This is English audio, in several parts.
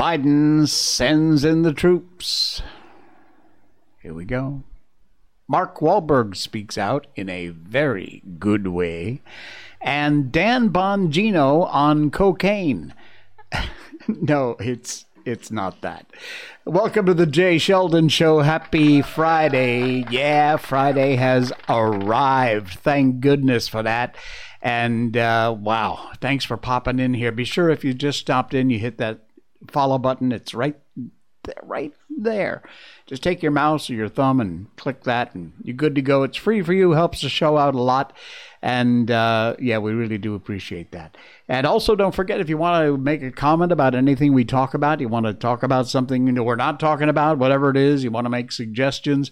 Biden sends in the troops. Here we go. Mark Wahlberg speaks out in a very good way. And Dan Bongino on cocaine. no, it's it's not that. Welcome to the Jay Sheldon Show. Happy Friday. Yeah, Friday has arrived. Thank goodness for that. And uh, wow, thanks for popping in here. Be sure if you just stopped in, you hit that follow button. It's right right there. Just take your mouse or your thumb and click that, and you're good to go. It's free for you, helps the show out a lot. And uh, yeah, we really do appreciate that. And also, don't forget if you want to make a comment about anything we talk about, you want to talk about something you know, we're not talking about, whatever it is, you want to make suggestions.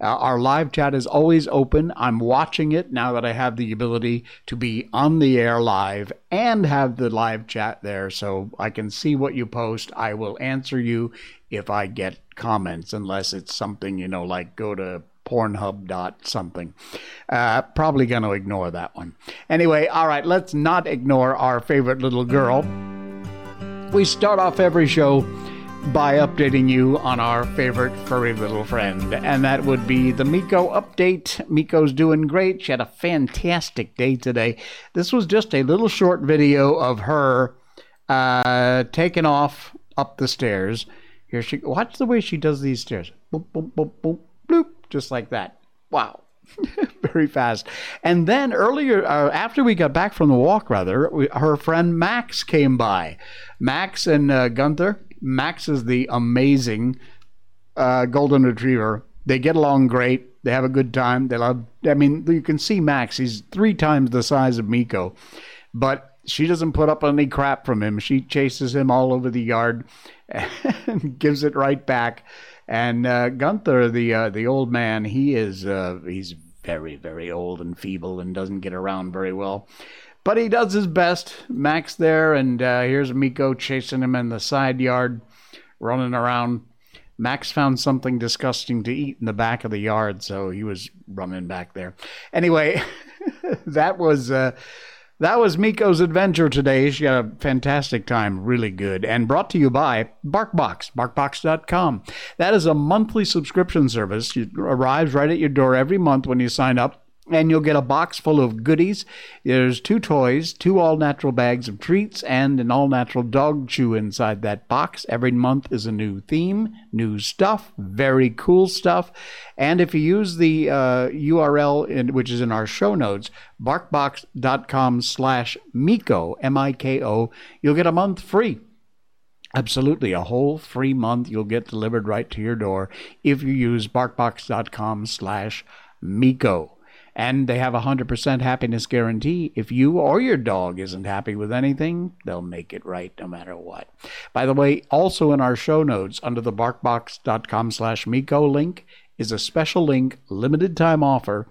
Uh, our live chat is always open. I'm watching it now that I have the ability to be on the air live and have the live chat there so I can see what you post. I will answer you if I get comments, unless it's something, you know, like go to Pornhub dot something. Uh, probably going to ignore that one. Anyway, all right, let's not ignore our favorite little girl. We start off every show by updating you on our favorite furry little friend, and that would be the Miko update. Miko's doing great. She had a fantastic day today. This was just a little short video of her uh, taking off up the stairs. Here she watch the way she does these stairs. Boop, boop, boop, boop, bloop, just like that. Wow. Very fast. And then earlier, uh, after we got back from the walk, rather, we, her friend Max came by. Max and uh, Gunther, Max is the amazing uh, golden retriever. They get along great. They have a good time. They love. I mean, you can see Max. He's three times the size of Miko, but she doesn't put up any crap from him. She chases him all over the yard and gives it right back. And uh, Gunther, the uh, the old man, he is uh, he's very very old and feeble and doesn't get around very well. But he does his best. Max there, and uh, here's Miko chasing him in the side yard, running around. Max found something disgusting to eat in the back of the yard, so he was running back there. Anyway, that was uh, that was Miko's adventure today. She had a fantastic time, really good, and brought to you by BarkBox, BarkBox.com. That is a monthly subscription service. It arrives right at your door every month when you sign up and you'll get a box full of goodies. There's two toys, two all natural bags of treats, and an all natural dog chew inside that box. Every month is a new theme, new stuff, very cool stuff. And if you use the uh, URL, in, which is in our show notes, barkbox.com slash Miko, M I K O, you'll get a month free. Absolutely, a whole free month you'll get delivered right to your door if you use barkbox.com slash Miko and they have a 100% happiness guarantee. If you or your dog isn't happy with anything, they'll make it right no matter what. By the way, also in our show notes under the barkbox.com slash Miko link is a special link, limited time offer.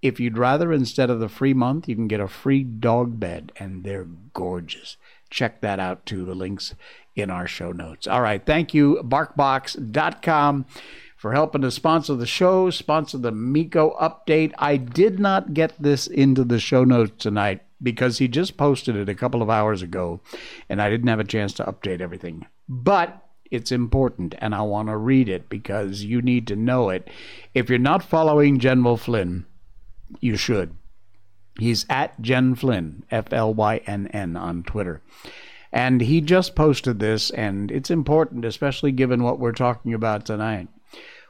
If you'd rather, instead of the free month, you can get a free dog bed, and they're gorgeous. Check that out too. The links in our show notes. All right. Thank you, barkbox.com for helping to sponsor the show, sponsor the Miko update. I did not get this into the show notes tonight because he just posted it a couple of hours ago and I didn't have a chance to update everything. But it's important and I want to read it because you need to know it. If you're not following General Flynn, you should. He's at Gen Flynn, F L Y N N, on Twitter. And he just posted this, and it's important, especially given what we're talking about tonight.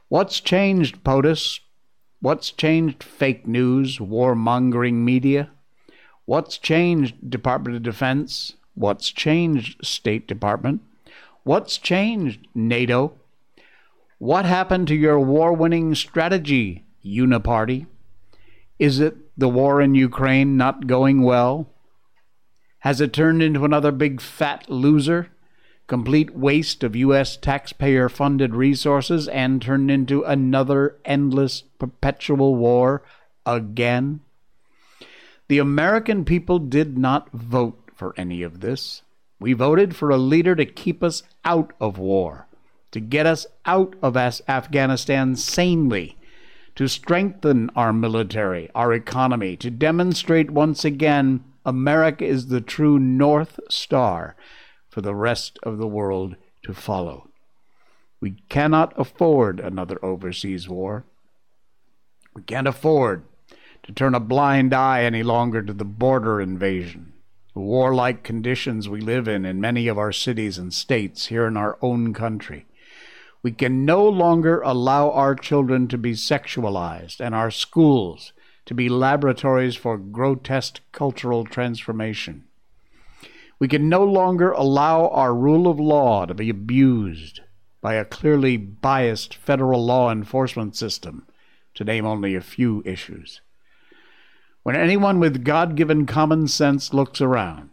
What's changed, POTUS? What's changed, fake news, warmongering media? What's changed, Department of Defense? What's changed, State Department? What's changed, NATO? What happened to your war winning strategy, Uniparty? Is it the war in Ukraine not going well? Has it turned into another big fat loser? Complete waste of U.S. taxpayer funded resources and turned into another endless, perpetual war again? The American people did not vote for any of this. We voted for a leader to keep us out of war. to get us out of Afghanistan sanely, to strengthen our military, our economy, to demonstrate once again America is the true North Star for the rest of the world to follow. We cannot afford another overseas war. We can't afford to turn a blind eye any longer to the border invasion, the warlike conditions we live in in many of our cities and states here in our own country. We can no longer allow our children to be sexualized and our schools to be laboratories for grotesque cultural transformation. We can no longer allow our rule of law to be abused by a clearly biased federal law enforcement system, to name only a few issues. When anyone with God given common sense looks around,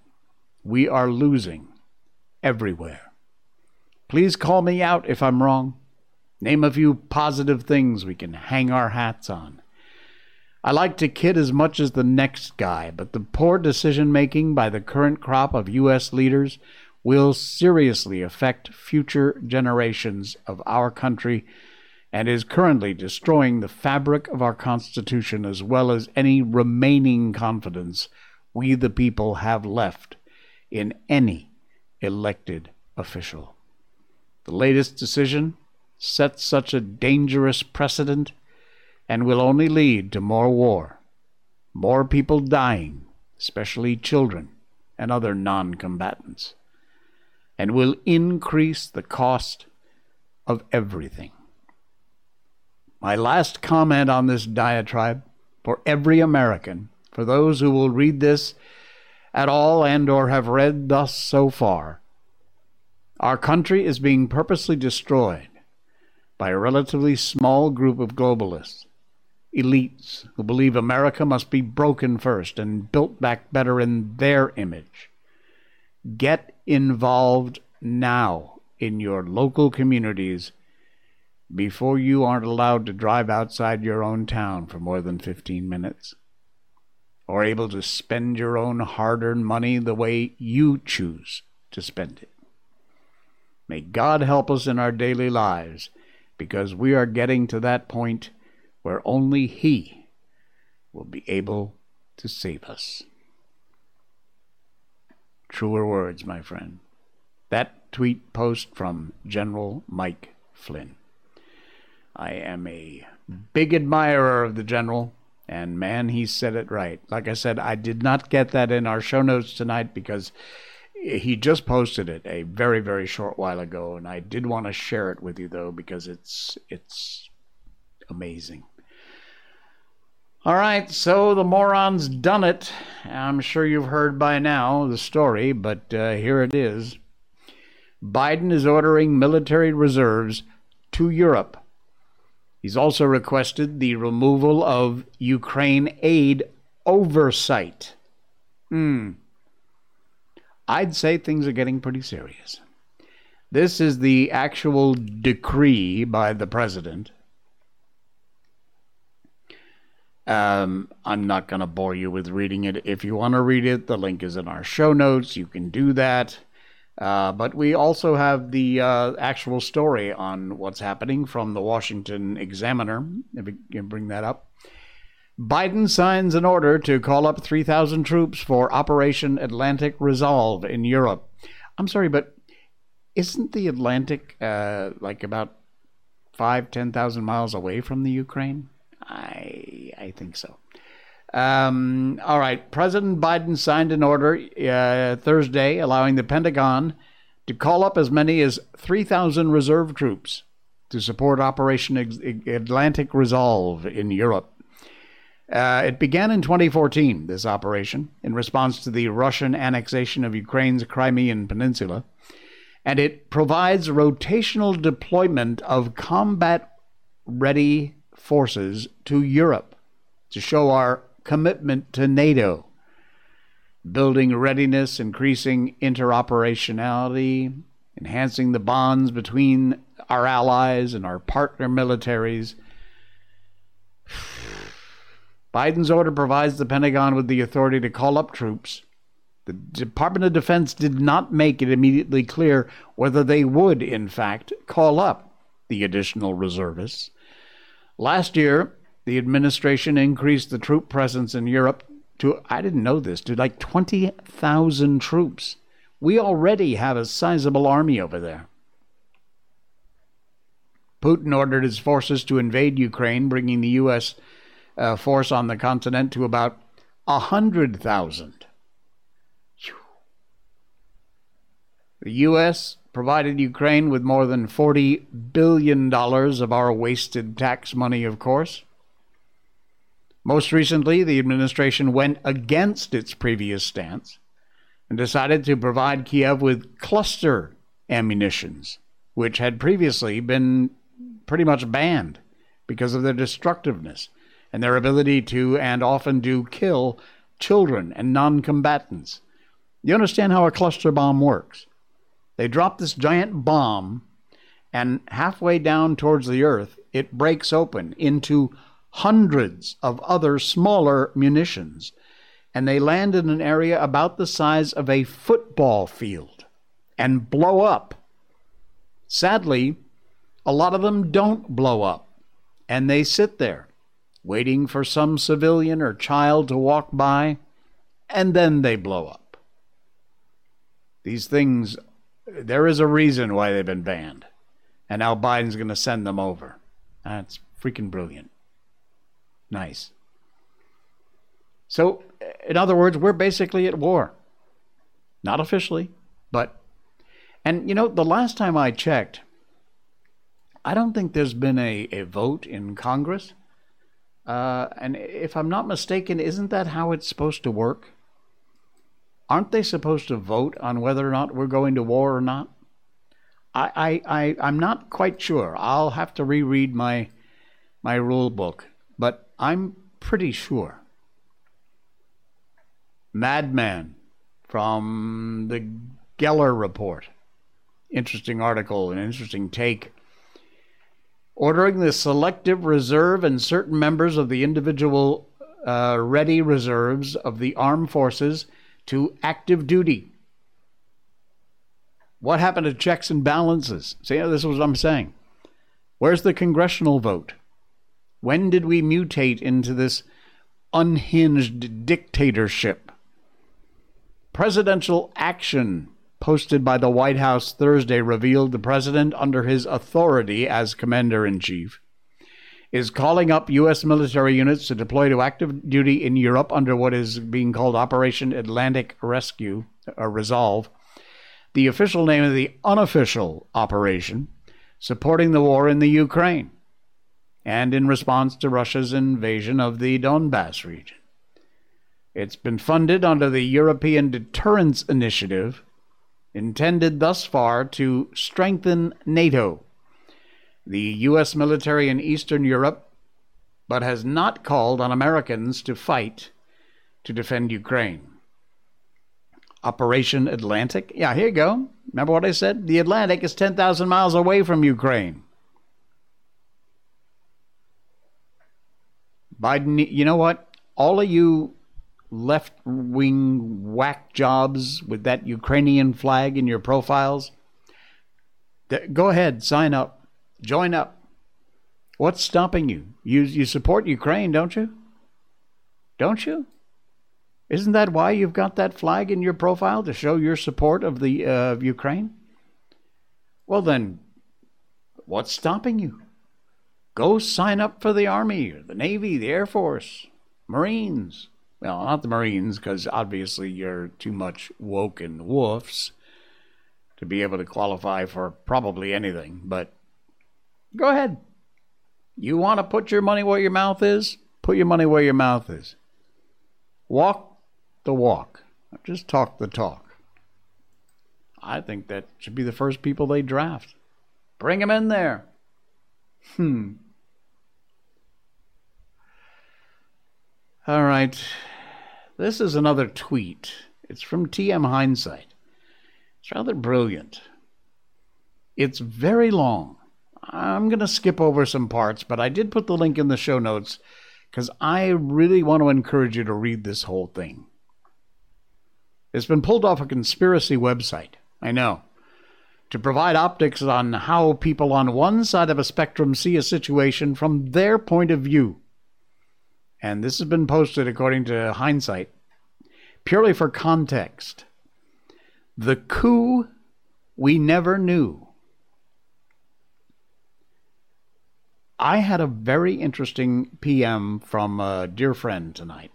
we are losing everywhere. Please call me out if I'm wrong. Name a few positive things we can hang our hats on. I like to kid as much as the next guy, but the poor decision making by the current crop of U.S. leaders will seriously affect future generations of our country and is currently destroying the fabric of our Constitution as well as any remaining confidence we the people have left in any elected official. The latest decision sets such a dangerous precedent and will only lead to more war, more people dying, especially children and other non combatants, and will increase the cost of everything. My last comment on this diatribe for every American, for those who will read this at all and or have read thus so far, our country is being purposely destroyed by a relatively small group of globalists elites who believe America must be broken first and built back better in their image. Get involved now in your local communities before you aren't allowed to drive outside your own town for more than 15 minutes or able to spend your own hard earned money the way you choose to spend it. May God help us in our daily lives because we are getting to that point where only He will be able to save us. Truer words, my friend. That tweet post from General Mike Flynn. I am a big admirer of the General, and man, he said it right. Like I said, I did not get that in our show notes tonight because he just posted it a very very short while ago and I did want to share it with you though because it's it's amazing. All right, so the moron's done it. I'm sure you've heard by now the story, but uh, here it is. Biden is ordering military reserves to Europe. He's also requested the removal of Ukraine aid oversight. Hmm. I'd say things are getting pretty serious. This is the actual decree by the president Um, I'm not going to bore you with reading it. If you want to read it, the link is in our show notes. You can do that. Uh, but we also have the uh, actual story on what's happening from the Washington Examiner, if you can bring that up. Biden signs an order to call up 3,000 troops for Operation Atlantic Resolve in Europe. I'm sorry, but isn't the Atlantic uh, like about five, 10,000 miles away from the Ukraine? I I think so. Um, all right. President Biden signed an order uh, Thursday allowing the Pentagon to call up as many as 3,000 reserve troops to support Operation Atlantic Resolve in Europe. Uh, it began in 2014, this operation, in response to the Russian annexation of Ukraine's Crimean Peninsula, and it provides rotational deployment of combat ready forces to Europe to show our commitment to NATO, building readiness, increasing interoperationality, enhancing the bonds between our allies and our partner militaries. Biden's order provides the Pentagon with the authority to call up troops The Department of Defense did not make it immediately clear whether they would, in fact, call up the additional reservists. Last year, the administration increased the troop presence in Europe to, I didn't know this, to like 20,000 troops. We already have a sizable army over there. Putin ordered his forces to invade Ukraine, bringing the U.S. Uh, force on the continent to about 100,000. The U.S. provided Ukraine with more than $40 billion of our wasted tax money, of course. Most recently, the administration went against its previous stance and decided to provide Kiev with cluster ammunitions, which had previously been pretty much banned because of their destructiveness and their ability to, and often do, kill children and non combatants. You understand how a cluster bomb works? They drop this giant bomb, and halfway down towards the earth, it breaks open into hundreds of other smaller munitions, and they land in an area about the size of a football field and blow up. Sadly, a lot of them don't blow up, and they sit there, waiting for some civilian or child to walk by, and then they blow up. These things, there is a reason why they've been banned, and now Biden's going to send them over. That's freaking brilliant. Nice. So, in other words, we're basically at war. Not officially, but. And, you know, the last time I checked, I don't think there's been a, a vote in Congress. Uh, and if I'm not mistaken, isn't that how it's supposed to work? Aren't they supposed to vote on whether or not we're going to war or not? I, I, I, I'm not quite sure. I'll have to reread my, my rule book. But I'm pretty sure. Madman from the Geller Report. Interesting article, an interesting take. Ordering the selective reserve and certain members of the individual uh, ready reserves of the armed forces to active duty. What happened to checks and balances? See, this is what I'm saying. Where's the congressional vote? When did we mutate into this unhinged dictatorship? Presidential action posted by the White House Thursday revealed the president, under his authority as commander in chief, is calling up U.S. military units to deploy to active duty in Europe under what is being called Operation Atlantic Rescue or Resolve, the official name of the unofficial operation supporting the war in the Ukraine and in response to Russia's invasion of the Donbass region. It's been funded under the European Deterrence Initiative, intended thus far to strengthen NATO, the U.S. military in Eastern Europe, but has not called on Americans to fight to defend Ukraine. Operation Atlantic? Yeah, here you go. Remember what I said? The Atlantic is 10,000 miles away from Ukraine. Biden, you know what? All of you left wing whack jobs with that Ukrainian flag in your profiles, go ahead, sign up, join up. What's stopping you? You you support Ukraine, don't you? Don't you? Isn't that why you've got that flag in your profile to show your support of the uh, of Ukraine? Well then, what's stopping you? Go sign up for the Army, the Navy, the Air Force, Marines. Well, not the Marines, because obviously you're too much woke and woofs to be able to qualify for probably anything. But go ahead. You want to put your money where your mouth is? Put your money where your mouth is. Walk the walk. Just talk the talk. I think that should be the first people they draft. Bring them in there. Hmm. All right. This is another tweet. It's from TM Hindsight. It's rather brilliant. It's very long. I'm going to skip over some parts, but I did put the link in the show notes because I really want to encourage you to read this whole thing. It's been pulled off a conspiracy website. I know. To provide optics on how people on one side of a spectrum see a situation from their point of view. And this has been posted according to hindsight, purely for context. The coup we never knew. I had a very interesting PM from a dear friend tonight.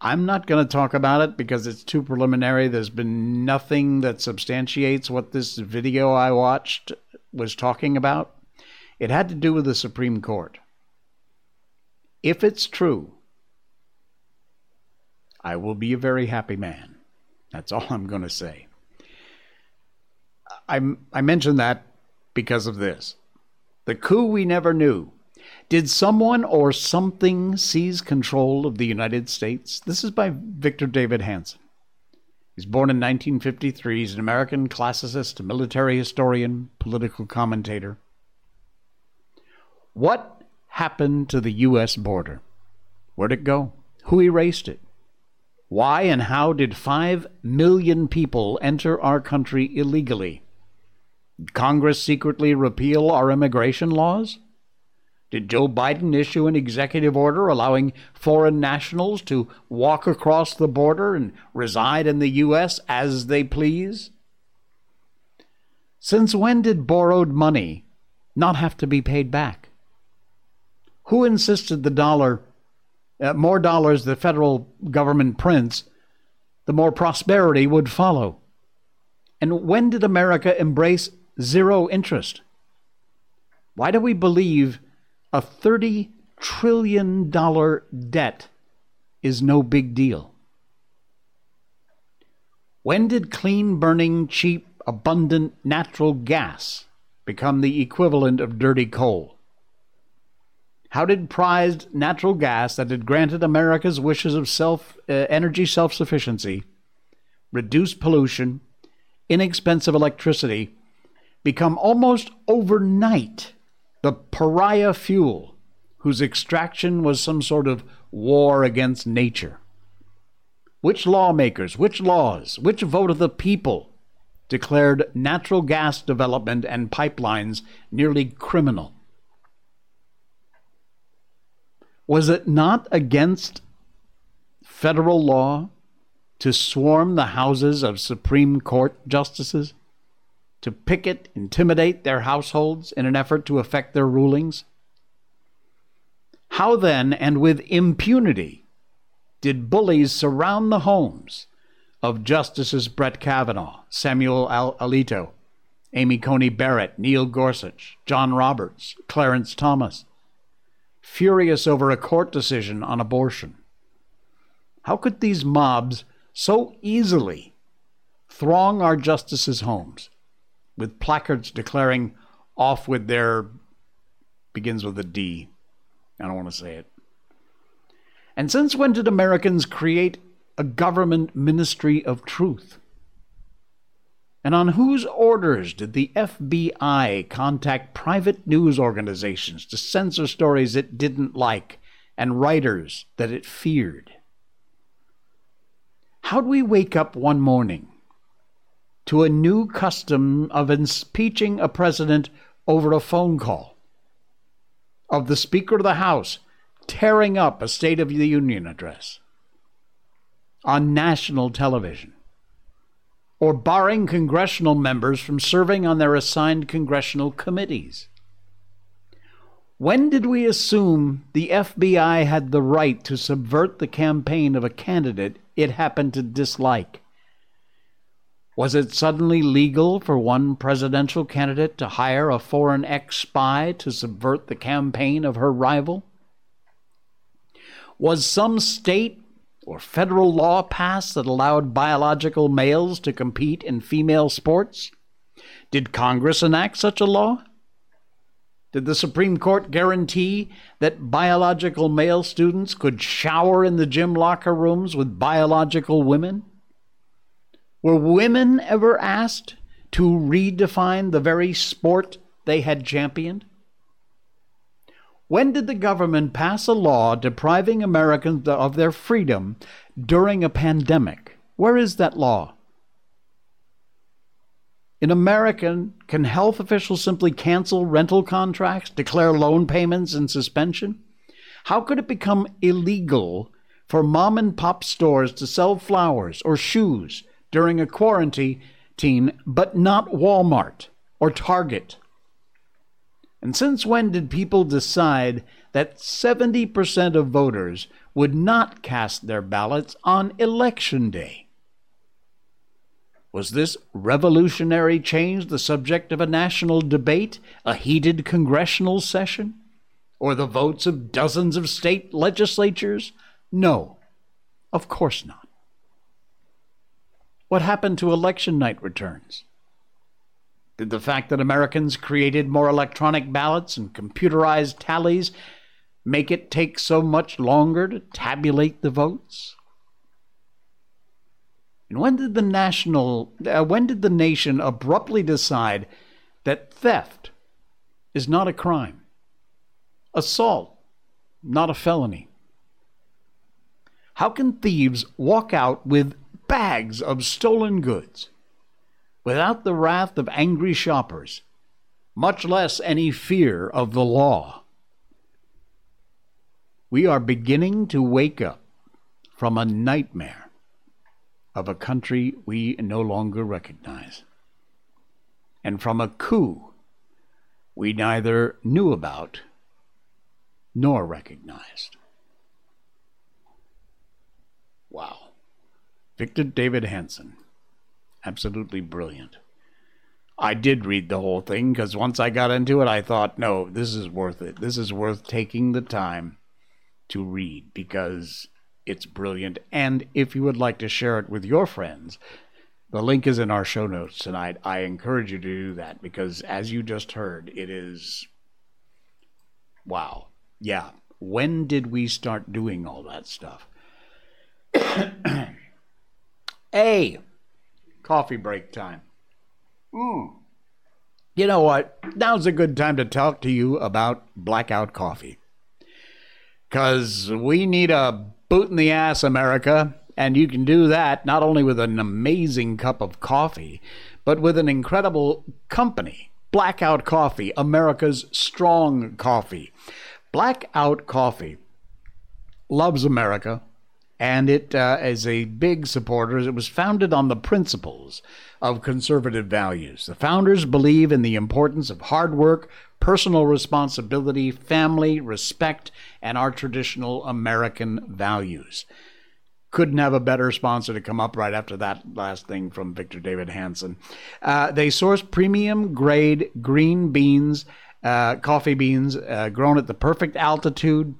I'm not going to talk about it because it's too preliminary. There's been nothing that substantiates what this video I watched was talking about. It had to do with the Supreme Court. If it's true, I will be a very happy man. That's all I'm going to say. I, I mentioned that because of this. The coup we never knew. Did someone or something seize control of the United States? This is by Victor David Hanson. He's born in 1953. He's an American classicist, military historian, political commentator. What happened to the U.S. border? Where'd it go? Who erased it? Why and how did 5 million people enter our country illegally? Congress secretly repeal our immigration laws? Did Joe Biden issue an executive order allowing foreign nationals to walk across the border and reside in the U.S. as they please? Since when did borrowed money not have to be paid back? Who insisted the dollar, uh, more dollars the federal government prints, the more prosperity would follow? And when did America embrace zero interest? Why do we believe a $30 trillion debt is no big deal. When did clean burning, cheap, abundant natural gas become the equivalent of dirty coal? How did prized natural gas that had granted America's wishes of self uh, energy self-sufficiency, reduced pollution, inexpensive electricity become almost overnight the pariah fuel, whose extraction was some sort of war against nature. Which lawmakers, which laws, which vote of the people declared natural gas development and pipelines nearly criminal? Was it not against federal law to swarm the houses of Supreme Court justices? To picket, intimidate their households in an effort to affect their rulings? How then, and with impunity, did bullies surround the homes of Justices Brett Kavanaugh, Samuel Alito, Amy Coney Barrett, Neil Gorsuch, John Roberts, Clarence Thomas, furious over a court decision on abortion? How could these mobs so easily throng our justices' homes? With placards declaring off with their begins with a D. I don't want to say it. And since when did Americans create a government ministry of truth? And on whose orders did the FBI contact private news organizations to censor stories it didn't like and writers that it feared? How'd we wake up one morning to a new custom of impeaching a president over a phone call, of the Speaker of the House tearing up a State of the Union address on national television, or barring congressional members from serving on their assigned congressional committees. When did we assume the FBI had the right to subvert the campaign of a candidate it happened to dislike? Was it suddenly legal for one presidential candidate to hire a foreign ex spy to subvert the campaign of her rival? Was some state or federal law passed that allowed biological males to compete in female sports? Did Congress enact such a law? Did the Supreme Court guarantee that biological male students could shower in the gym locker rooms with biological women? Were women ever asked to redefine the very sport they had championed? When did the government pass a law depriving Americans of their freedom during a pandemic Where is that law? In America, can health officials simply cancel rental contracts, declare loan payments in suspension? How could it become illegal for mom and pop stores to sell flowers or shoes during a quarantine, but not Walmart or Target? And since when did people decide that 70% of voters would not cast their ballots on election day? Was this revolutionary change the subject of a national debate, a heated congressional session, or the votes of dozens of state legislatures? No, of course not. What happened to election night returns? Did the fact that Americans created more electronic ballots and computerized tallies make it take so much longer to tabulate the votes? And when did the national uh, when did the nation abruptly decide that theft is not a crime? Assault, not a felony. How can thieves walk out with bags of stolen goods without the wrath of angry shoppers, much less any fear of the law? We are beginning to wake up from a nightmare of a country we no longer recognize, and from a coup we neither knew about nor recognized. Wow. Victor David Hanson. Absolutely brilliant. I did read the whole thing because once I got into it, I thought, no, this is worth it. This is worth taking the time to read because it's brilliant. And if you would like to share it with your friends, the link is in our show notes tonight. I encourage you to do that because, as you just heard, it is wow. Yeah. When did we start doing all that stuff? A. Coffee break time. Mm. You know what? Now's a good time to talk to you about blackout coffee. Because we need a boot in the ass, America. And you can do that not only with an amazing cup of coffee, but with an incredible company. Blackout Coffee, America's strong coffee. Blackout Coffee loves America, and it uh, is a big supporter. It was founded on the principles of conservative values. The founders believe in the importance of hard work, personal responsibility, family, respect, and our traditional American values. Couldn't have a better sponsor to come up right after that last thing from Victor David Hanson. Uh, they source premium grade green beans uh, coffee beans uh, grown at the perfect altitude,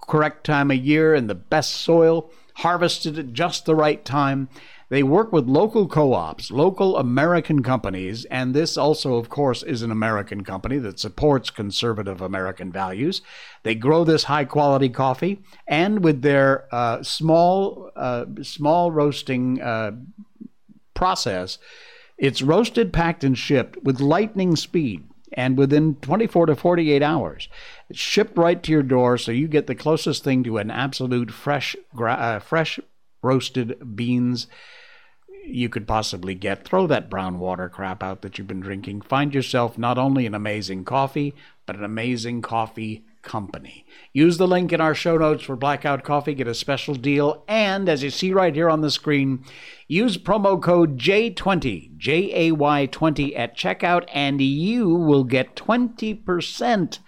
correct time of year, and the best soil, harvested at just the right time. They work with local co ops, local American companies, and this also, of course, is an American company that supports conservative American values. They grow this high quality coffee, and with their uh, small, uh, small roasting uh, process, it's roasted, packed, and shipped with lightning speed and within 24 to 48 hours. Shipped right to your door, so you get the closest thing to an absolute fresh, uh, fresh roasted beans you could possibly get. Throw that brown water crap out that you've been drinking. Find yourself not only an amazing coffee, but an amazing coffee company. Use the link in our show notes for Blackout Coffee, get a special deal, and as you see right here on the screen, use promo code J20, J A Y 20 at checkout, and you will get 20%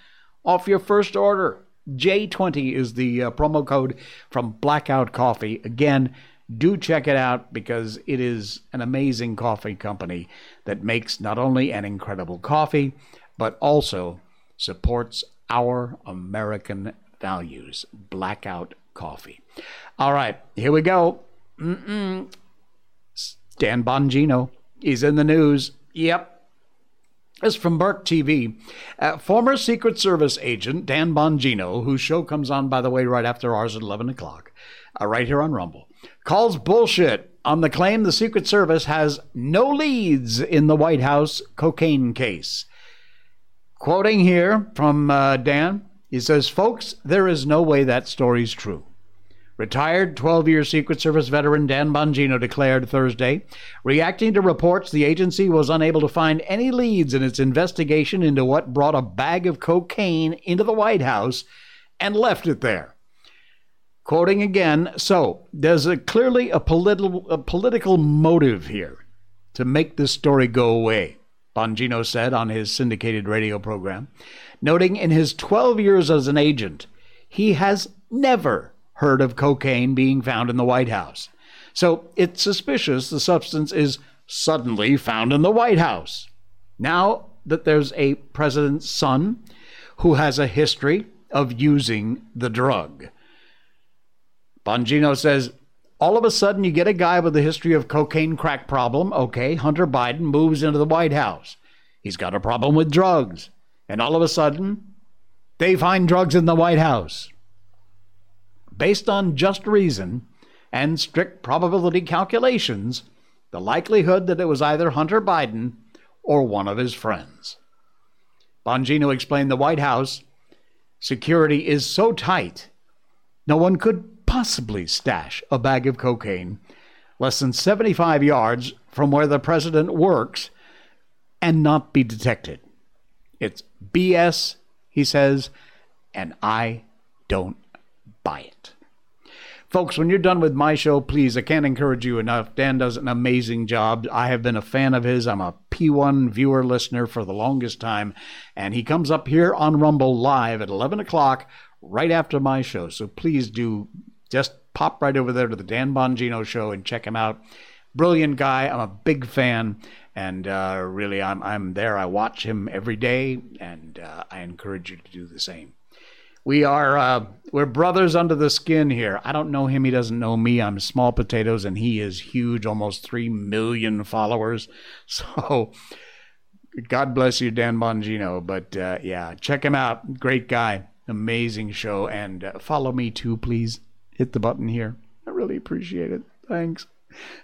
off your first order. J20 is the uh, promo code from Blackout Coffee. Again, do check it out because it is an amazing coffee company that makes not only an incredible coffee, but also supports our American values. Blackout coffee. All right, here we go. Mm-mm. Dan Bongino is in the news. Yep. This is from Burke TV. Uh, former Secret Service agent Dan Bongino, whose show comes on, by the way, right after ours at 11 o'clock, uh, right here on Rumble, calls bullshit on the claim the Secret Service has no leads in the White House cocaine case. Quoting here from uh, Dan, he says, Folks, there is no way that story's true. Retired 12 year Secret Service veteran Dan Bongino declared Thursday, reacting to reports the agency was unable to find any leads in its investigation into what brought a bag of cocaine into the White House and left it there. Quoting again, so there's a, clearly a, politi- a political motive here to make this story go away, Bongino said on his syndicated radio program, noting in his 12 years as an agent, he has never heard of cocaine being found in the White House. So it's suspicious the substance is suddenly found in the White House. Now that there's a president's son who has a history of using the drug. Bongino says, all of a sudden you get a guy with a history of cocaine crack problem. Okay, Hunter Biden moves into the White House. He's got a problem with drugs. And all of a sudden, they find drugs in the White House. Based on just reason and strict probability calculations, the likelihood that it was either Hunter Biden or one of his friends. Bongino explained the White House security is so tight, no one could possibly stash a bag of cocaine less than 75 yards from where the president works and not be detected. It's BS, he says, and I don't buy it. Folks, when you're done with my show, please, I can't encourage you enough. Dan does an amazing job. I have been a fan of his. I'm a P1 viewer listener for the longest time. And he comes up here on Rumble live at 11 o'clock right after my show. So please do just pop right over there to the Dan Bongino show and check him out. Brilliant guy. I'm a big fan, and uh, really, I'm I'm there. I watch him every day, and uh, I encourage you to do the same. We are uh, we're brothers under the skin here. I don't know him. He doesn't know me. I'm small potatoes, and he is huge, almost three million followers. So. God bless you, Dan Bongino. But uh, yeah, check him out. Great guy. Amazing show. And uh, follow me too, please hit the button here. I really appreciate it. Thanks.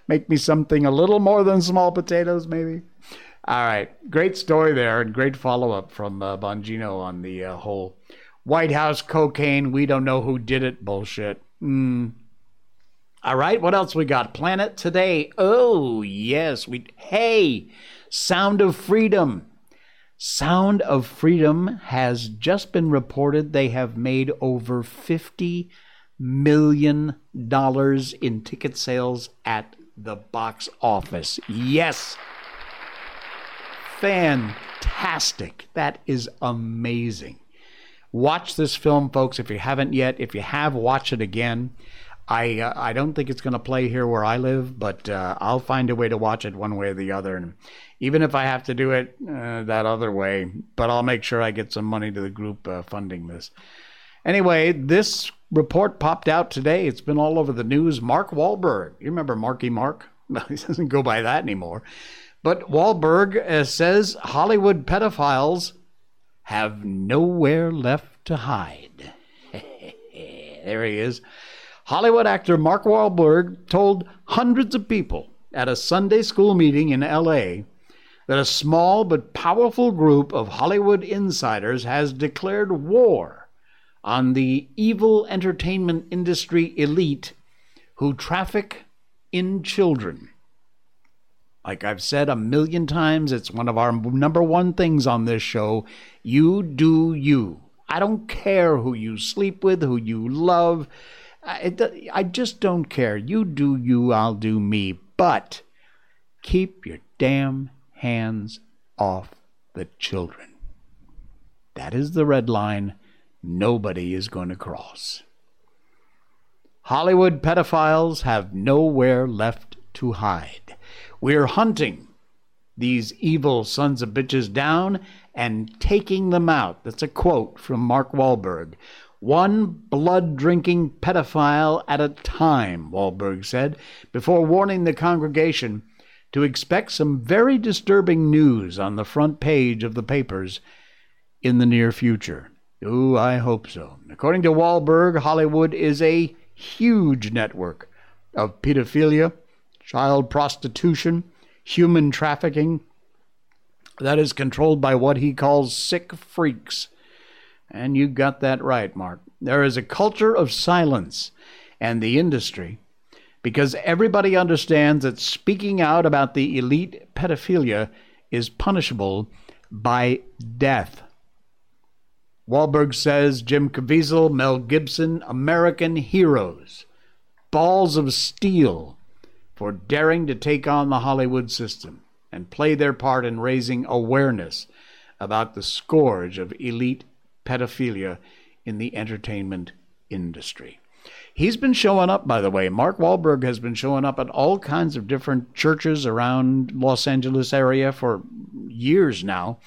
Make me something a little more than small potatoes, maybe. All right. Great story there and great follow up from uh, Bongino on the uh, whole White House cocaine, we don't know who did it bullshit. Mm. All right. What else we got? Planet Today. Oh, yes. We Hey, Sound of Freedom. Sound of Freedom has just been reported they have made over 50 million dollars in ticket sales at the box office. Yes. Fantastic. That is amazing. Watch this film, folks, if you haven't yet. If you have, watch it again. I uh, I don't think it's going to play here where I live, but uh, I'll find a way to watch it one way or the other. And even if I have to do it uh, that other way, but I'll make sure I get some money to the group uh, funding this. Anyway, this report popped out today. It's been all over the news. Mark Wahlberg, you remember Marky Mark? No, he doesn't go by that anymore. But Wahlberg uh, says Hollywood pedophiles have nowhere left to hide. there he is. Hollywood actor Mark Wahlberg told hundreds of people at a Sunday school meeting in LA that a small but powerful group of Hollywood insiders has declared war on the evil entertainment industry elite who traffic in children. Like I've said a million times, it's one of our number one things on this show. You do you. I don't care who you sleep with, who you love. I, I just don't care. You do you, I'll do me. But keep your damn hands off the children. That is the red line nobody is going to cross. Hollywood pedophiles have nowhere left to hide. We're hunting these evil sons of bitches down and taking them out. That's a quote from Mark Wahlberg. One blood drinking pedophile at a time, Wahlberg said, before warning the congregation to expect some very disturbing news on the front page of the papers in the near future. Oh, I hope so. According to Wahlberg, Hollywood is a huge network of pedophilia, child prostitution, human trafficking that is controlled by what he calls sick freaks. And you got that right, Mark. There is a culture of silence and the industry because everybody understands that speaking out about the elite pedophilia is punishable by death. Wahlberg says Jim Caviezel, Mel Gibson, American heroes, balls of steel for daring to take on the Hollywood system and play their part in raising awareness about the scourge of elite pedophilia in the entertainment industry. He's been showing up, by the way. Mark Wahlberg has been showing up at all kinds of different churches around Los Angeles area for years now.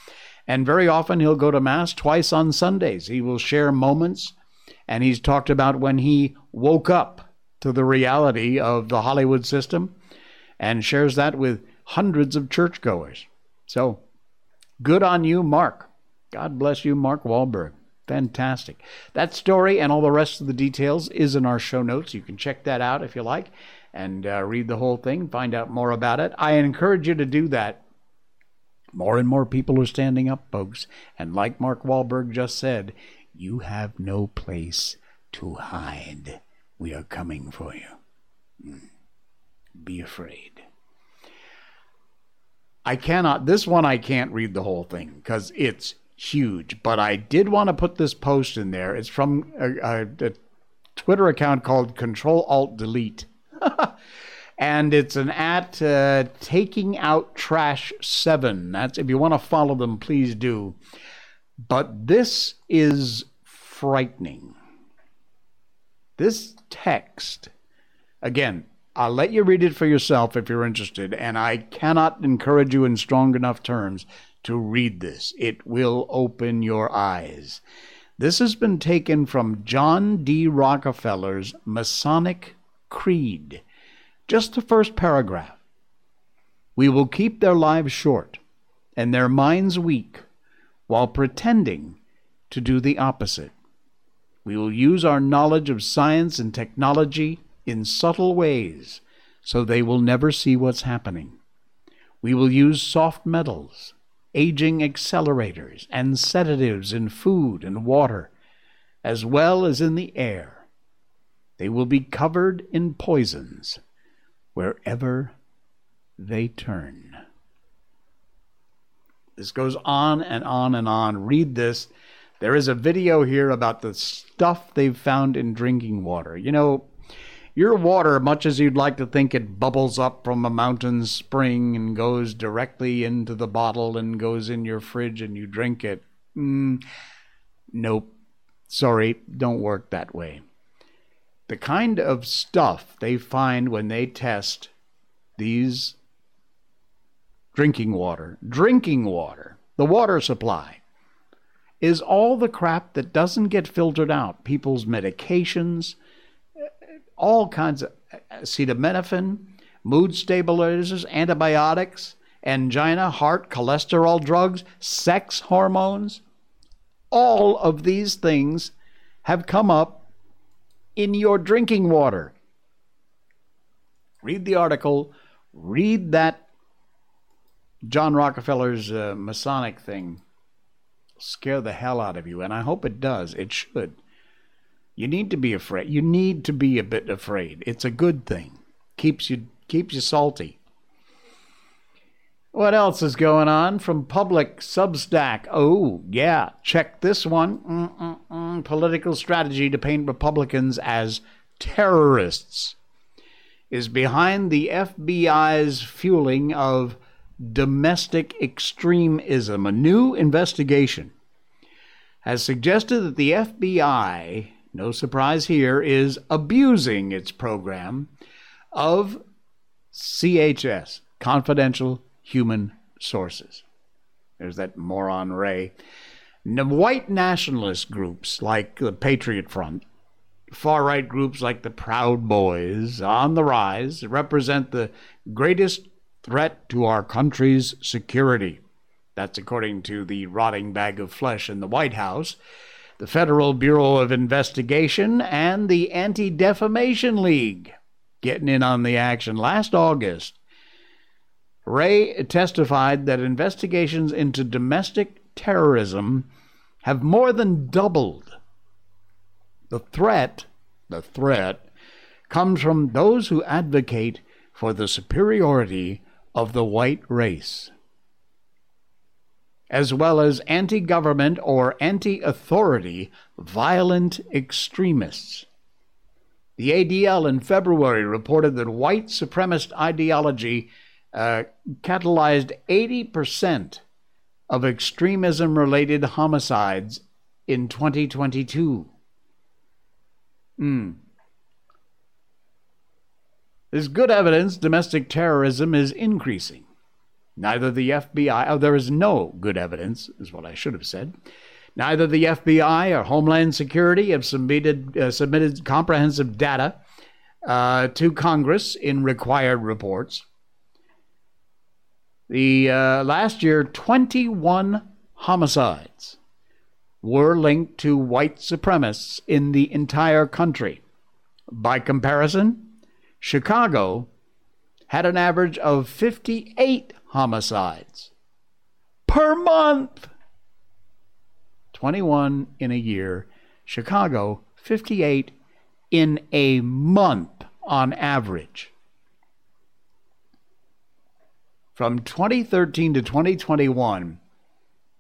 And very often he'll go to Mass twice on Sundays. He will share moments, and he's talked about when he woke up to the reality of the Hollywood system and shares that with hundreds of churchgoers. So good on you, Mark. God bless you, Mark Wahlberg. Fantastic. That story and all the rest of the details is in our show notes. You can check that out if you like and uh, read the whole thing, find out more about it. I encourage you to do that. More and more people are standing up, folks. And like Mark Wahlberg just said, you have no place to hide. We are coming for you. Hmm. Be afraid. I cannot, this one I can't read the whole thing because it's huge. But I did want to put this post in there. It's from a, a, a Twitter account called Control Alt Delete. and it's an at uh, taking out trash 7 that's if you want to follow them please do but this is frightening this text again i'll let you read it for yourself if you're interested and i cannot encourage you in strong enough terms to read this. It will open your eyes. This has been taken from John D. Rockefeller's Masonic Creed, just the first paragraph. We will keep their lives short and their minds weak while pretending to do the opposite. We will use our knowledge of science and technology in subtle ways so they will never see what's happening. We will use soft metals aging accelerators, and sedatives in food and water, as well as in the air. They will be covered in poisons wherever they turn. This goes on and on and on. Read this. There is a video here about the stuff they've found in drinking water. You know, your water, much as you'd like to think it bubbles up from a mountain spring and goes directly into the bottle and goes in your fridge and you drink it, mm, nope. Sorry, don't work that way. The kind of stuff they find when they test these drinking water, drinking water, the water supply, is all the crap that doesn't get filtered out. People's medications, all kinds of acetaminophen, mood stabilizers, antibiotics, angina, heart, cholesterol drugs, sex hormones. All of these things have come up in your drinking water. Read the article, read that John Rockefeller's uh, Masonic thing. Scare the hell out of you, and I hope it does. It should. You need to be afraid. You need to be a bit afraid. It's a good thing. Keeps you keeps you salty. What else is going on from Public Substack? Oh, yeah, check this one. Mm-mm-mm. Political strategy to paint Republicans as terrorists is behind the FBI's fueling of domestic extremism. A new investigation has suggested that the FBI no surprise here, is abusing its program of CHS, Confidential Human Sources. There's that moron Wray. White nationalist groups like the Patriot Front, far right groups like the Proud Boys on the rise represent the greatest threat to our country's security. That's according to the rotting bag of flesh in the White House the Federal Bureau of Investigation, and the Anti Defamation League getting in on the action last August. Wray testified that investigations into domestic terrorism have more than doubled. The threat, the threat comes from those who advocate for the superiority of the white race, as well as anti government or anti authority violent extremists. The ADL in February reported that white supremacist ideology uh, catalyzed 80% of extremism related homicides in 2022. Hmm. There's good evidence domestic terrorism is increasing. Neither the FBI, oh, there is no good evidence, is what I should have said. Neither the FBI or Homeland Security have submitted, uh, submitted comprehensive data uh, to Congress in required reports. The uh, last year, 21 homicides were linked to white supremacists in the entire country. By comparison, Chicago had an average of 58 homicides per month. 21 in a year. Chicago, 58 in a month on average. From 2013 to 2021,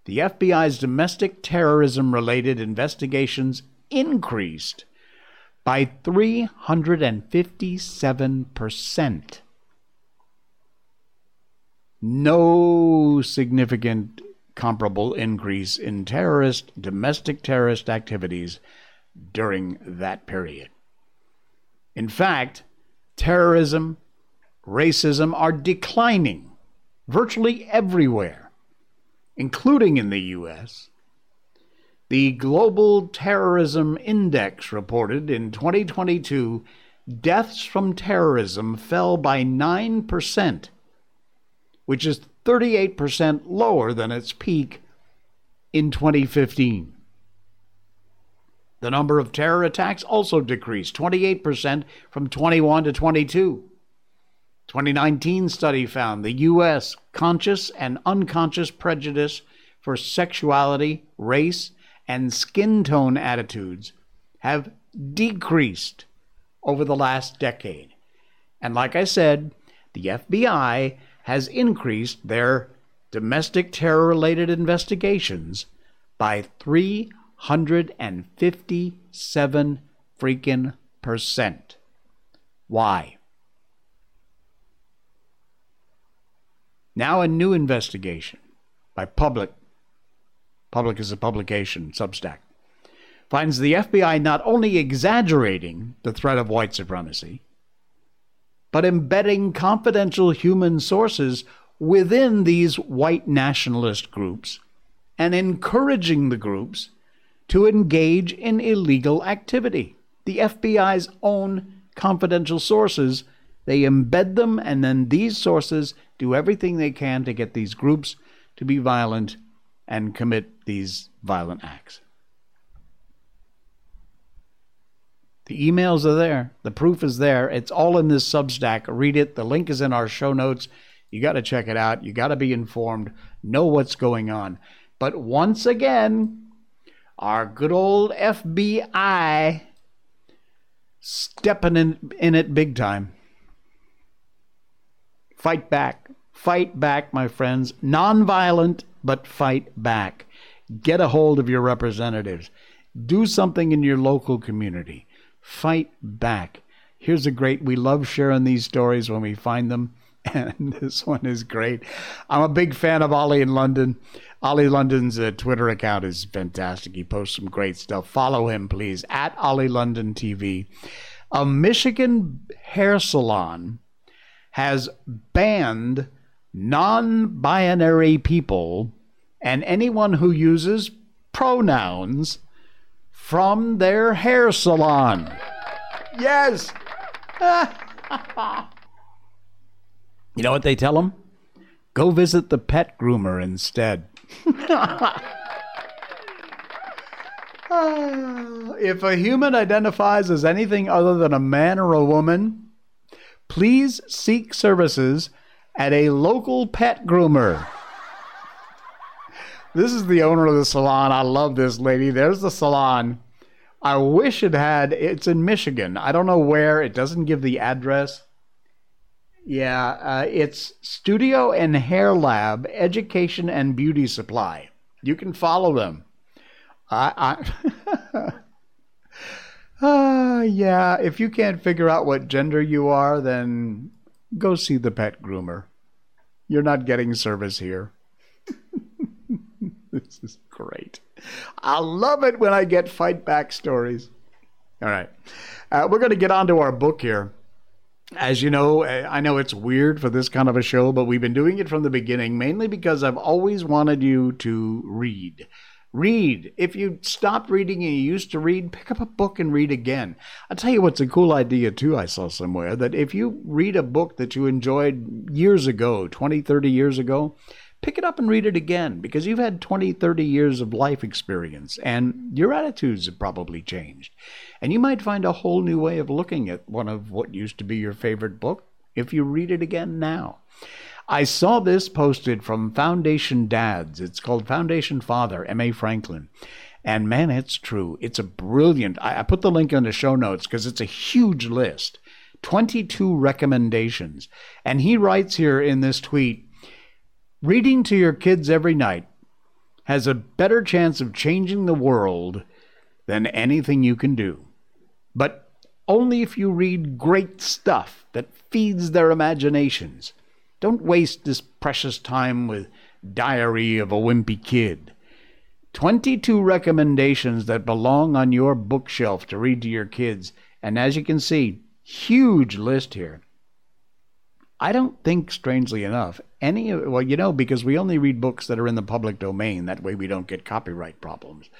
the FBI's domestic terrorism related investigations increased by 357%. No significant comparable increase in terrorist, domestic terrorist activities during that period. In fact, terrorism, racism are declining virtually everywhere, including in the U.S. The Global Terrorism Index reported in 2022 deaths from terrorism fell by 9%, which is 38% lower than its peak in 2015. The number of terror attacks also decreased 28% from 21 to 22. 2019 study found the US conscious and unconscious prejudice for sexuality, race, and skin tone attitudes have decreased over the last decade. And like I said, the FBI has increased their domestic terror related investigations by 357 freaking percent. Why? Now, a new investigation by Public Public is a publication, Substack, finds the FBI not only exaggerating the threat of white supremacy, but embedding confidential human sources within these white nationalist groups and encouraging the groups to engage in illegal activity. The FBI's own confidential sources, they embed them, and then these sources do everything they can to get these groups to be violent and commit these violent acts. The emails are there. The proof is there. It's all in this Substack. Read it. The link is in our show notes. You got to check it out. You got to be informed, know what's going on. But once again, our good old FBI stepping in, in it big time. Fight back. Fight back, my friends. Nonviolent but fight back. Get a hold of your representatives. Do something in your local community. Fight back. Here's a great, we love sharing these stories when we find them. And this one is great. I'm a big fan of Oli in London. Oli London's uh, Twitter account is fantastic. He posts some great stuff. Follow him, please, at Oli London TV. A Michigan hair salon has banned non binary people and anyone who uses pronouns from their hair salon. Yes. you know what they tell them? Go visit the pet groomer instead. Ah, if a human identifies as anything other than a man or a woman, please seek services at a local pet groomer. This is the owner of the salon. I love this lady. There's the salon. I wish it had. It's in Michigan. I don't know where. It doesn't give the address. Yeah, uh, it's Studio 8 Hair Lab Education and Beauty Supply. You can follow them. I, I uh, yeah, if you can't figure out what gender you are, then go see the pet groomer. You're not getting service here. this is great. I love it when I get fight back stories. All right. Uh, we're going to get on to our book here. As you know, I know it's weird for this kind of a show, but we've been doing it from the beginning, mainly because I've always wanted you to read. Read. If you stopped reading and you used to read, pick up a book and read again. I'll tell you what's a cool idea, too, I saw somewhere that if you read a book that you enjoyed years ago, 20, 30 years ago, pick it up and read it again because you've had 20, 30 years of life experience and your attitudes have probably changed. And you might find a whole new way of looking at one of what used to be your favorite book if you read it again now. I saw this posted from Foundation Dads. It's called Foundation Father, M.A. Franklin. And man, it's true. It's a brilliant. I, I put the link in the show notes because it's a huge list 22 recommendations. And he writes here in this tweet reading to your kids every night has a better chance of changing the world than anything you can do. But only if you read great stuff that feeds their imaginations. Don't waste this precious time with Diary of a Wimpy Kid. 22 recommendations that belong on your bookshelf to read to your kids. And as you can see, huge list here. I don't think, strangely enough, any of, well, you know, because we only read books that are in the public domain. That way we don't get copyright problems.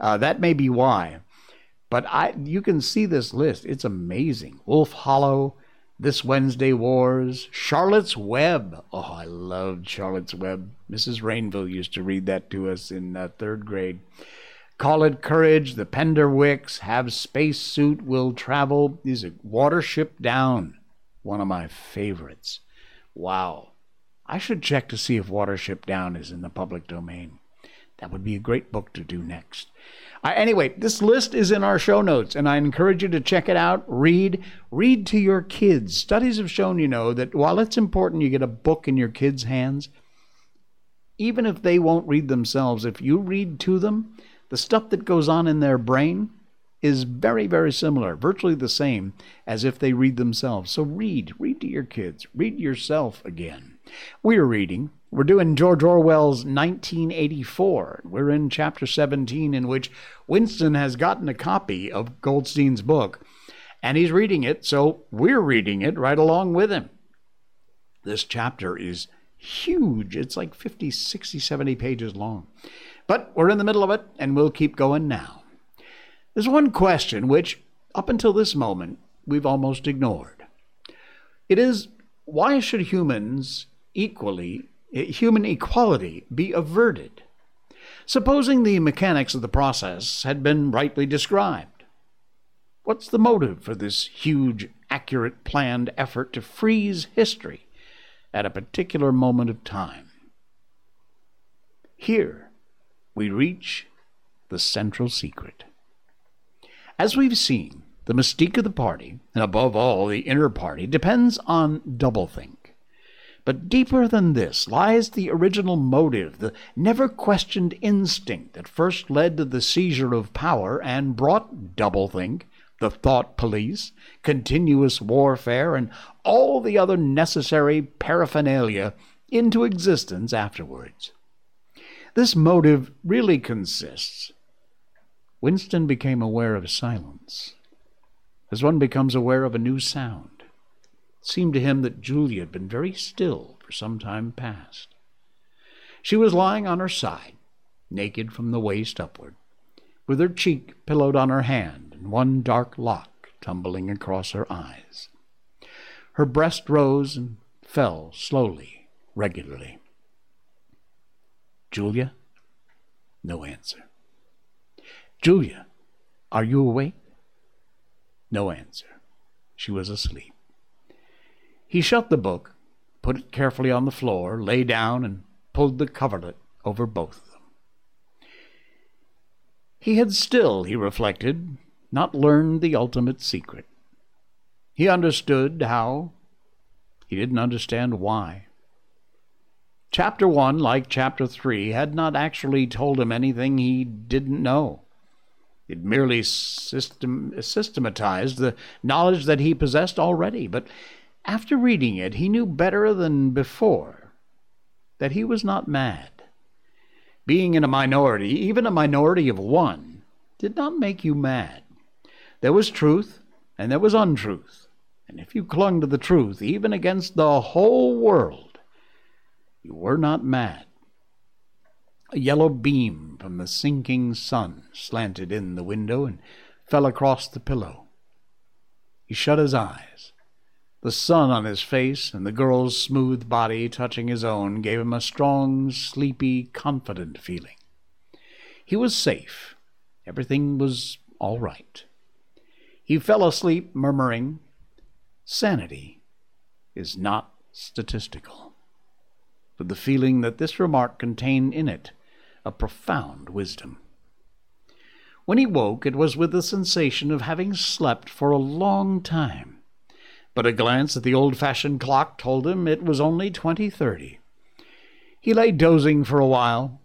Uh, that may be why. But I, you can see this list. It's amazing. Wolf Hollow, this Wednesday Wars, Charlotte's Web. Oh, I loved Charlotte's Web. Mrs. Rainville used to read that to us in uh, third grade. Call It Courage, The Penderwicks, Have Space Suit, Will Travel. These are Watership Down, one of my favorites. Wow. I should check to see if Watership Down is in the public domain. That would be a great book to do next. Anyway, this list is in our show notes, and I encourage you to check it out. Read, read to your kids. Studies have shown, you know, that while it's important you get a book in your kids' hands, even if they won't read themselves, if you read to them, the stuff that goes on in their brain is very, very similar, virtually the same as if they read themselves. So read, read to your kids, read yourself again. We're reading we're doing George Orwell's 1984. We're in chapter 17, in which Winston has gotten a copy of Goldstein's book and he's reading it, so we're reading it right along with him. This chapter is huge. It's like 50, 60, 70 pages long. But we're in the middle of it, and we'll keep going now. There's one question which, up until this moment, we've almost ignored. It is why should humans equally human equality be averted? Supposing the mechanics of the process had been rightly described. What's the motive for this huge, accurate, planned effort to freeze history at a particular moment of time? Here we reach the central secret. As we've seen, the mystique of the party, and above all the inner party, depends on doublethink. But deeper than this lies the original motive, the never questioned instinct that first led to the seizure of power and brought doublethink, the thought police, continuous warfare, and all the other necessary paraphernalia into existence afterwards. This motive really consists. Winston became aware of silence, as one becomes aware of a new sound seemed to him that Julia had been very still for some time past. She was lying on her side, naked from the waist upward, with her cheek pillowed on her hand and one dark lock tumbling across her eyes. Her breast rose and fell slowly, regularly. Julia? No answer. Julia, are you awake? No answer. She was asleep. He shut the book, put it carefully on the floor, lay down, and pulled the coverlet over both of them. He had still, he reflected, not learned the ultimate secret. He understood how, he didn't understand why. Chapter 1, like Chapter 3, had not actually told him anything he didn't know. It merely system, systematized the knowledge that he possessed already, but after reading it, he knew better than before that he was not mad. Being in a minority, even a minority of one, did not make you mad. There was truth and there was untruth, and if you clung to the truth, even against the whole world, you were not mad. A yellow beam from the sinking sun slanted in the window and fell across the pillow. He shut his eyes. The sun on his face and the girl's smooth body touching his own gave him a strong, sleepy, confident feeling. He was safe. Everything was all right. He fell asleep, murmuring, Sanity is not statistical, with the feeling that this remark contained in it a profound wisdom. When he woke, it was with the sensation of having slept for a long time, but a glance at the old fashioned clock told him it was only twenty thirty. He lay dozing for a while.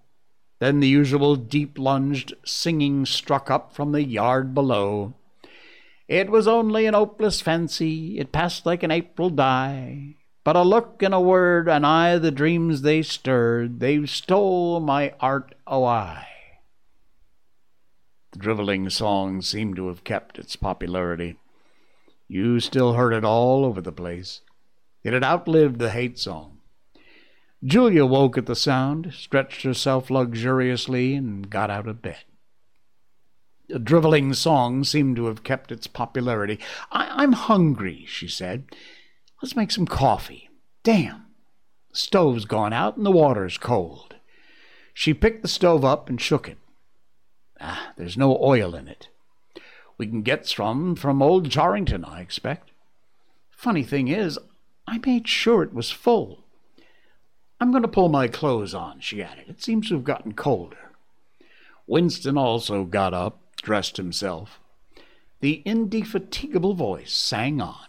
Then the usual deep lunged singing struck up from the yard below. It was only an hopeless fancy, it passed like an April dye. But a look and a word, and I the dreams they stirred, they stole my art away. The drivelling song seemed to have kept its popularity. You still heard it all over the place. It had outlived the hate song. Julia woke at the sound, stretched herself luxuriously, and got out of bed. The drivelling song seemed to have kept its popularity. I- am hungry, she said. Let's make some coffee. Damn! The stove's gone out and the water's cold. She picked the stove up and shook it. Ah, there's no oil in it. We can get some from old Charrington, I expect. Funny thing is, I made sure it was full. I'm going to pull my clothes on, she added. It seems to have gotten colder. Winston also got up, dressed himself. The indefatigable voice sang on.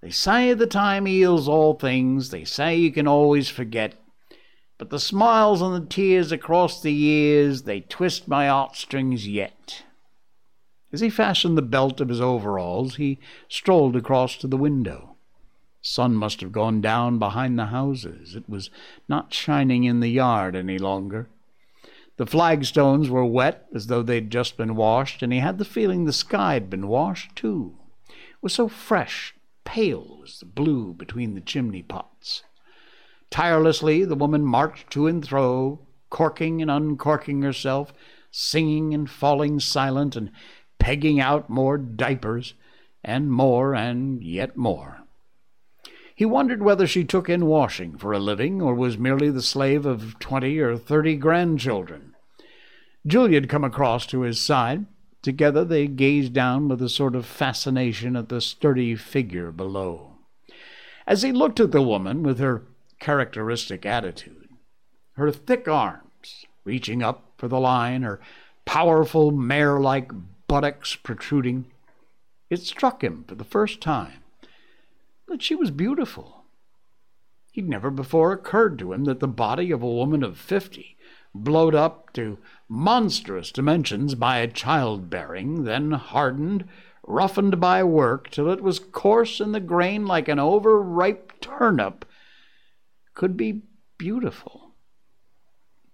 They say the time heals all things, they say you can always forget. But the smiles and the tears across the years, they twist my heartstrings yet. As he fastened the belt of his overalls, he strolled across to the window. Sun must have gone down behind the houses. It was not shining in the yard any longer. The flagstones were wet as though they'd just been washed, and he had the feeling the sky had been washed too. It was so fresh pale was the blue between the chimney pots. Tirelessly the woman marched to and fro, corking and uncorking herself, singing and falling silent, and pegging out more diapers, and more and yet more. He wondered whether she took in washing for a living, or was merely the slave of twenty or thirty grandchildren. Julia had come across to his side. Together they gazed down with a sort of fascination at the sturdy figure below. As he looked at the woman with her characteristic attitude, her thick arms reaching up for the line, her powerful mare like buttocks protruding, it struck him for the first time that she was beautiful. He'd never before occurred to him that the body of a woman of fifty blowed up to monstrous dimensions by childbearing, then hardened, roughened by work till it was coarse in the grain like an overripe turnip, could be beautiful.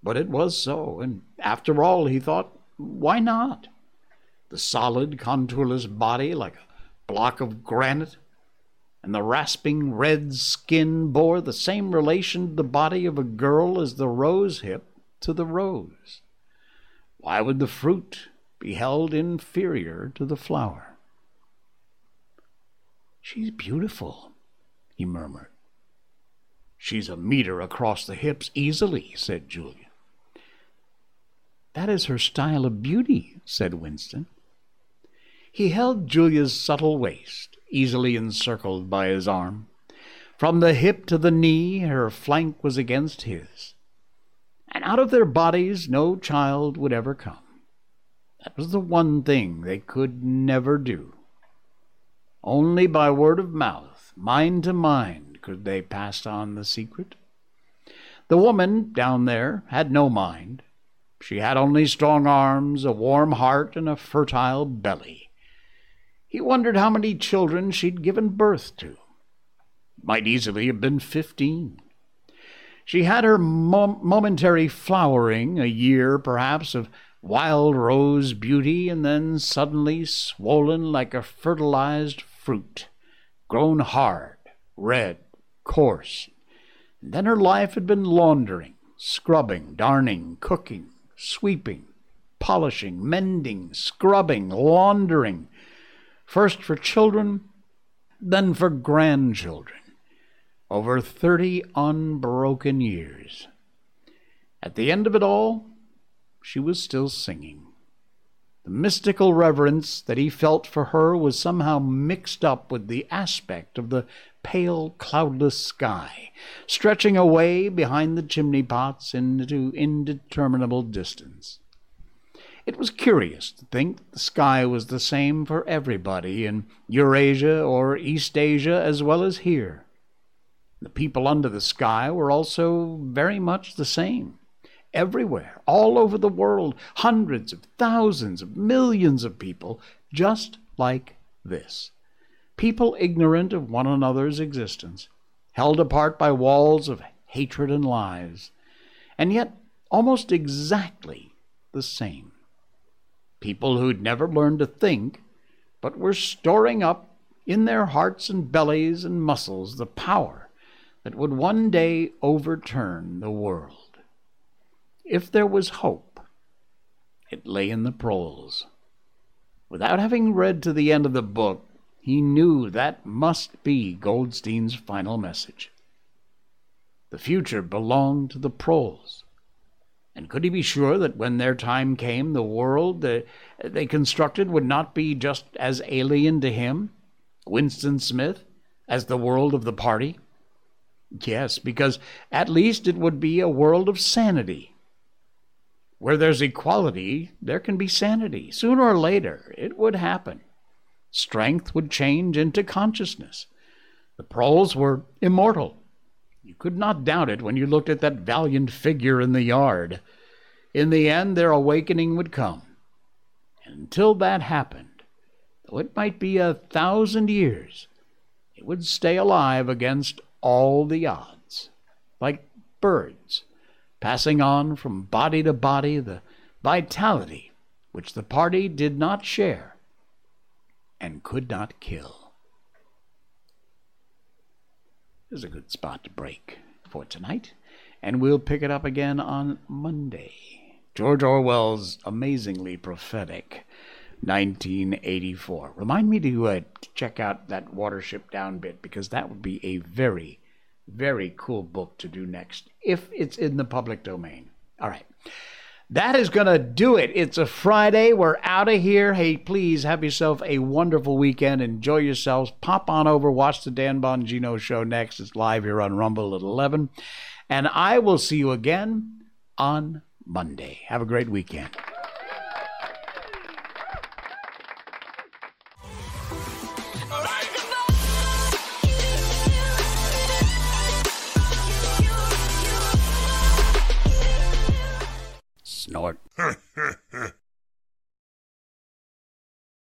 But it was so, and after all, he thought, why not? The solid, contourless body like a block of granite, and the rasping red skin bore the same relation to the body of a girl as the rose hip to the rose? Why would the fruit be held inferior to the flower? She's beautiful, he murmured. She's a meter across the hips easily, said Julia. That is her style of beauty, said Winston. He held Julia's subtle waist, easily encircled by his arm. From the hip to the knee, her flank was against his and out of their bodies no child would ever come. That was the one thing they could never do. Only by word of mouth, mind to mind, could they pass on the secret. The woman down there had no mind. She had only strong arms, a warm heart, and a fertile belly. He wondered how many children she'd given birth to. Might easily have been fifteen. She had her mom- momentary flowering, a year perhaps of wild rose beauty, and then suddenly swollen like a fertilized fruit, grown hard, red, coarse. And then her life had been laundering, scrubbing, darning, cooking, sweeping, polishing, mending, scrubbing, laundering, first for children, then for grandchildren, over thirty unbroken years. At the end of it all, she was still singing. The mystical reverence that he felt for her was somehow mixed up with the aspect of the pale, cloudless sky, stretching away behind the chimney pots into indeterminable distance. It was curious to think the sky was the same for everybody in Eurasia or Eastasia as well as here. The people under the sky were also very much the same. Everywhere, all over the world, hundreds of thousands of millions of people just like this people ignorant of one another's existence, held apart by walls of hatred and lies, and yet almost exactly the same. People who'd never learned to think, but were storing up in their hearts and bellies and muscles the power that would one day overturn the world. If there was hope, it lay in the proles. Without having read to the end of the book, he knew that must be Goldstein's final message. The future belonged to the proles. And could he be sure that when their time came, the world that they constructed would not be just as alien to him, Winston Smith, as the world of the party? Yes, because at least it would be a world of sanity. Where there's equality, there can be sanity. Sooner or later, it would happen. Strength would change into consciousness. The proles were immortal. You could not doubt it when you looked at that valiant figure in the yard. In the end, their awakening would come. And until that happened, though it might be a thousand years, it would stay alive against all the odds, like birds, passing on from body to body the vitality which the party did not share and could not kill. This is a good spot to break for tonight, and we'll pick it up again on Monday. George Orwell's amazingly prophetic 1984. Remind me to uh, check out that Watership Down bit because that would be a very, very cool book to do next if it's in the public domain. All right. That is going to do it. It's a Friday. We're out of here. Hey, please have yourself a wonderful weekend. Enjoy yourselves. Pop on over, watch the Dan Bongino show next. It's live here on Rumble at 11. And I will see you again on Monday. Have a great weekend. snort.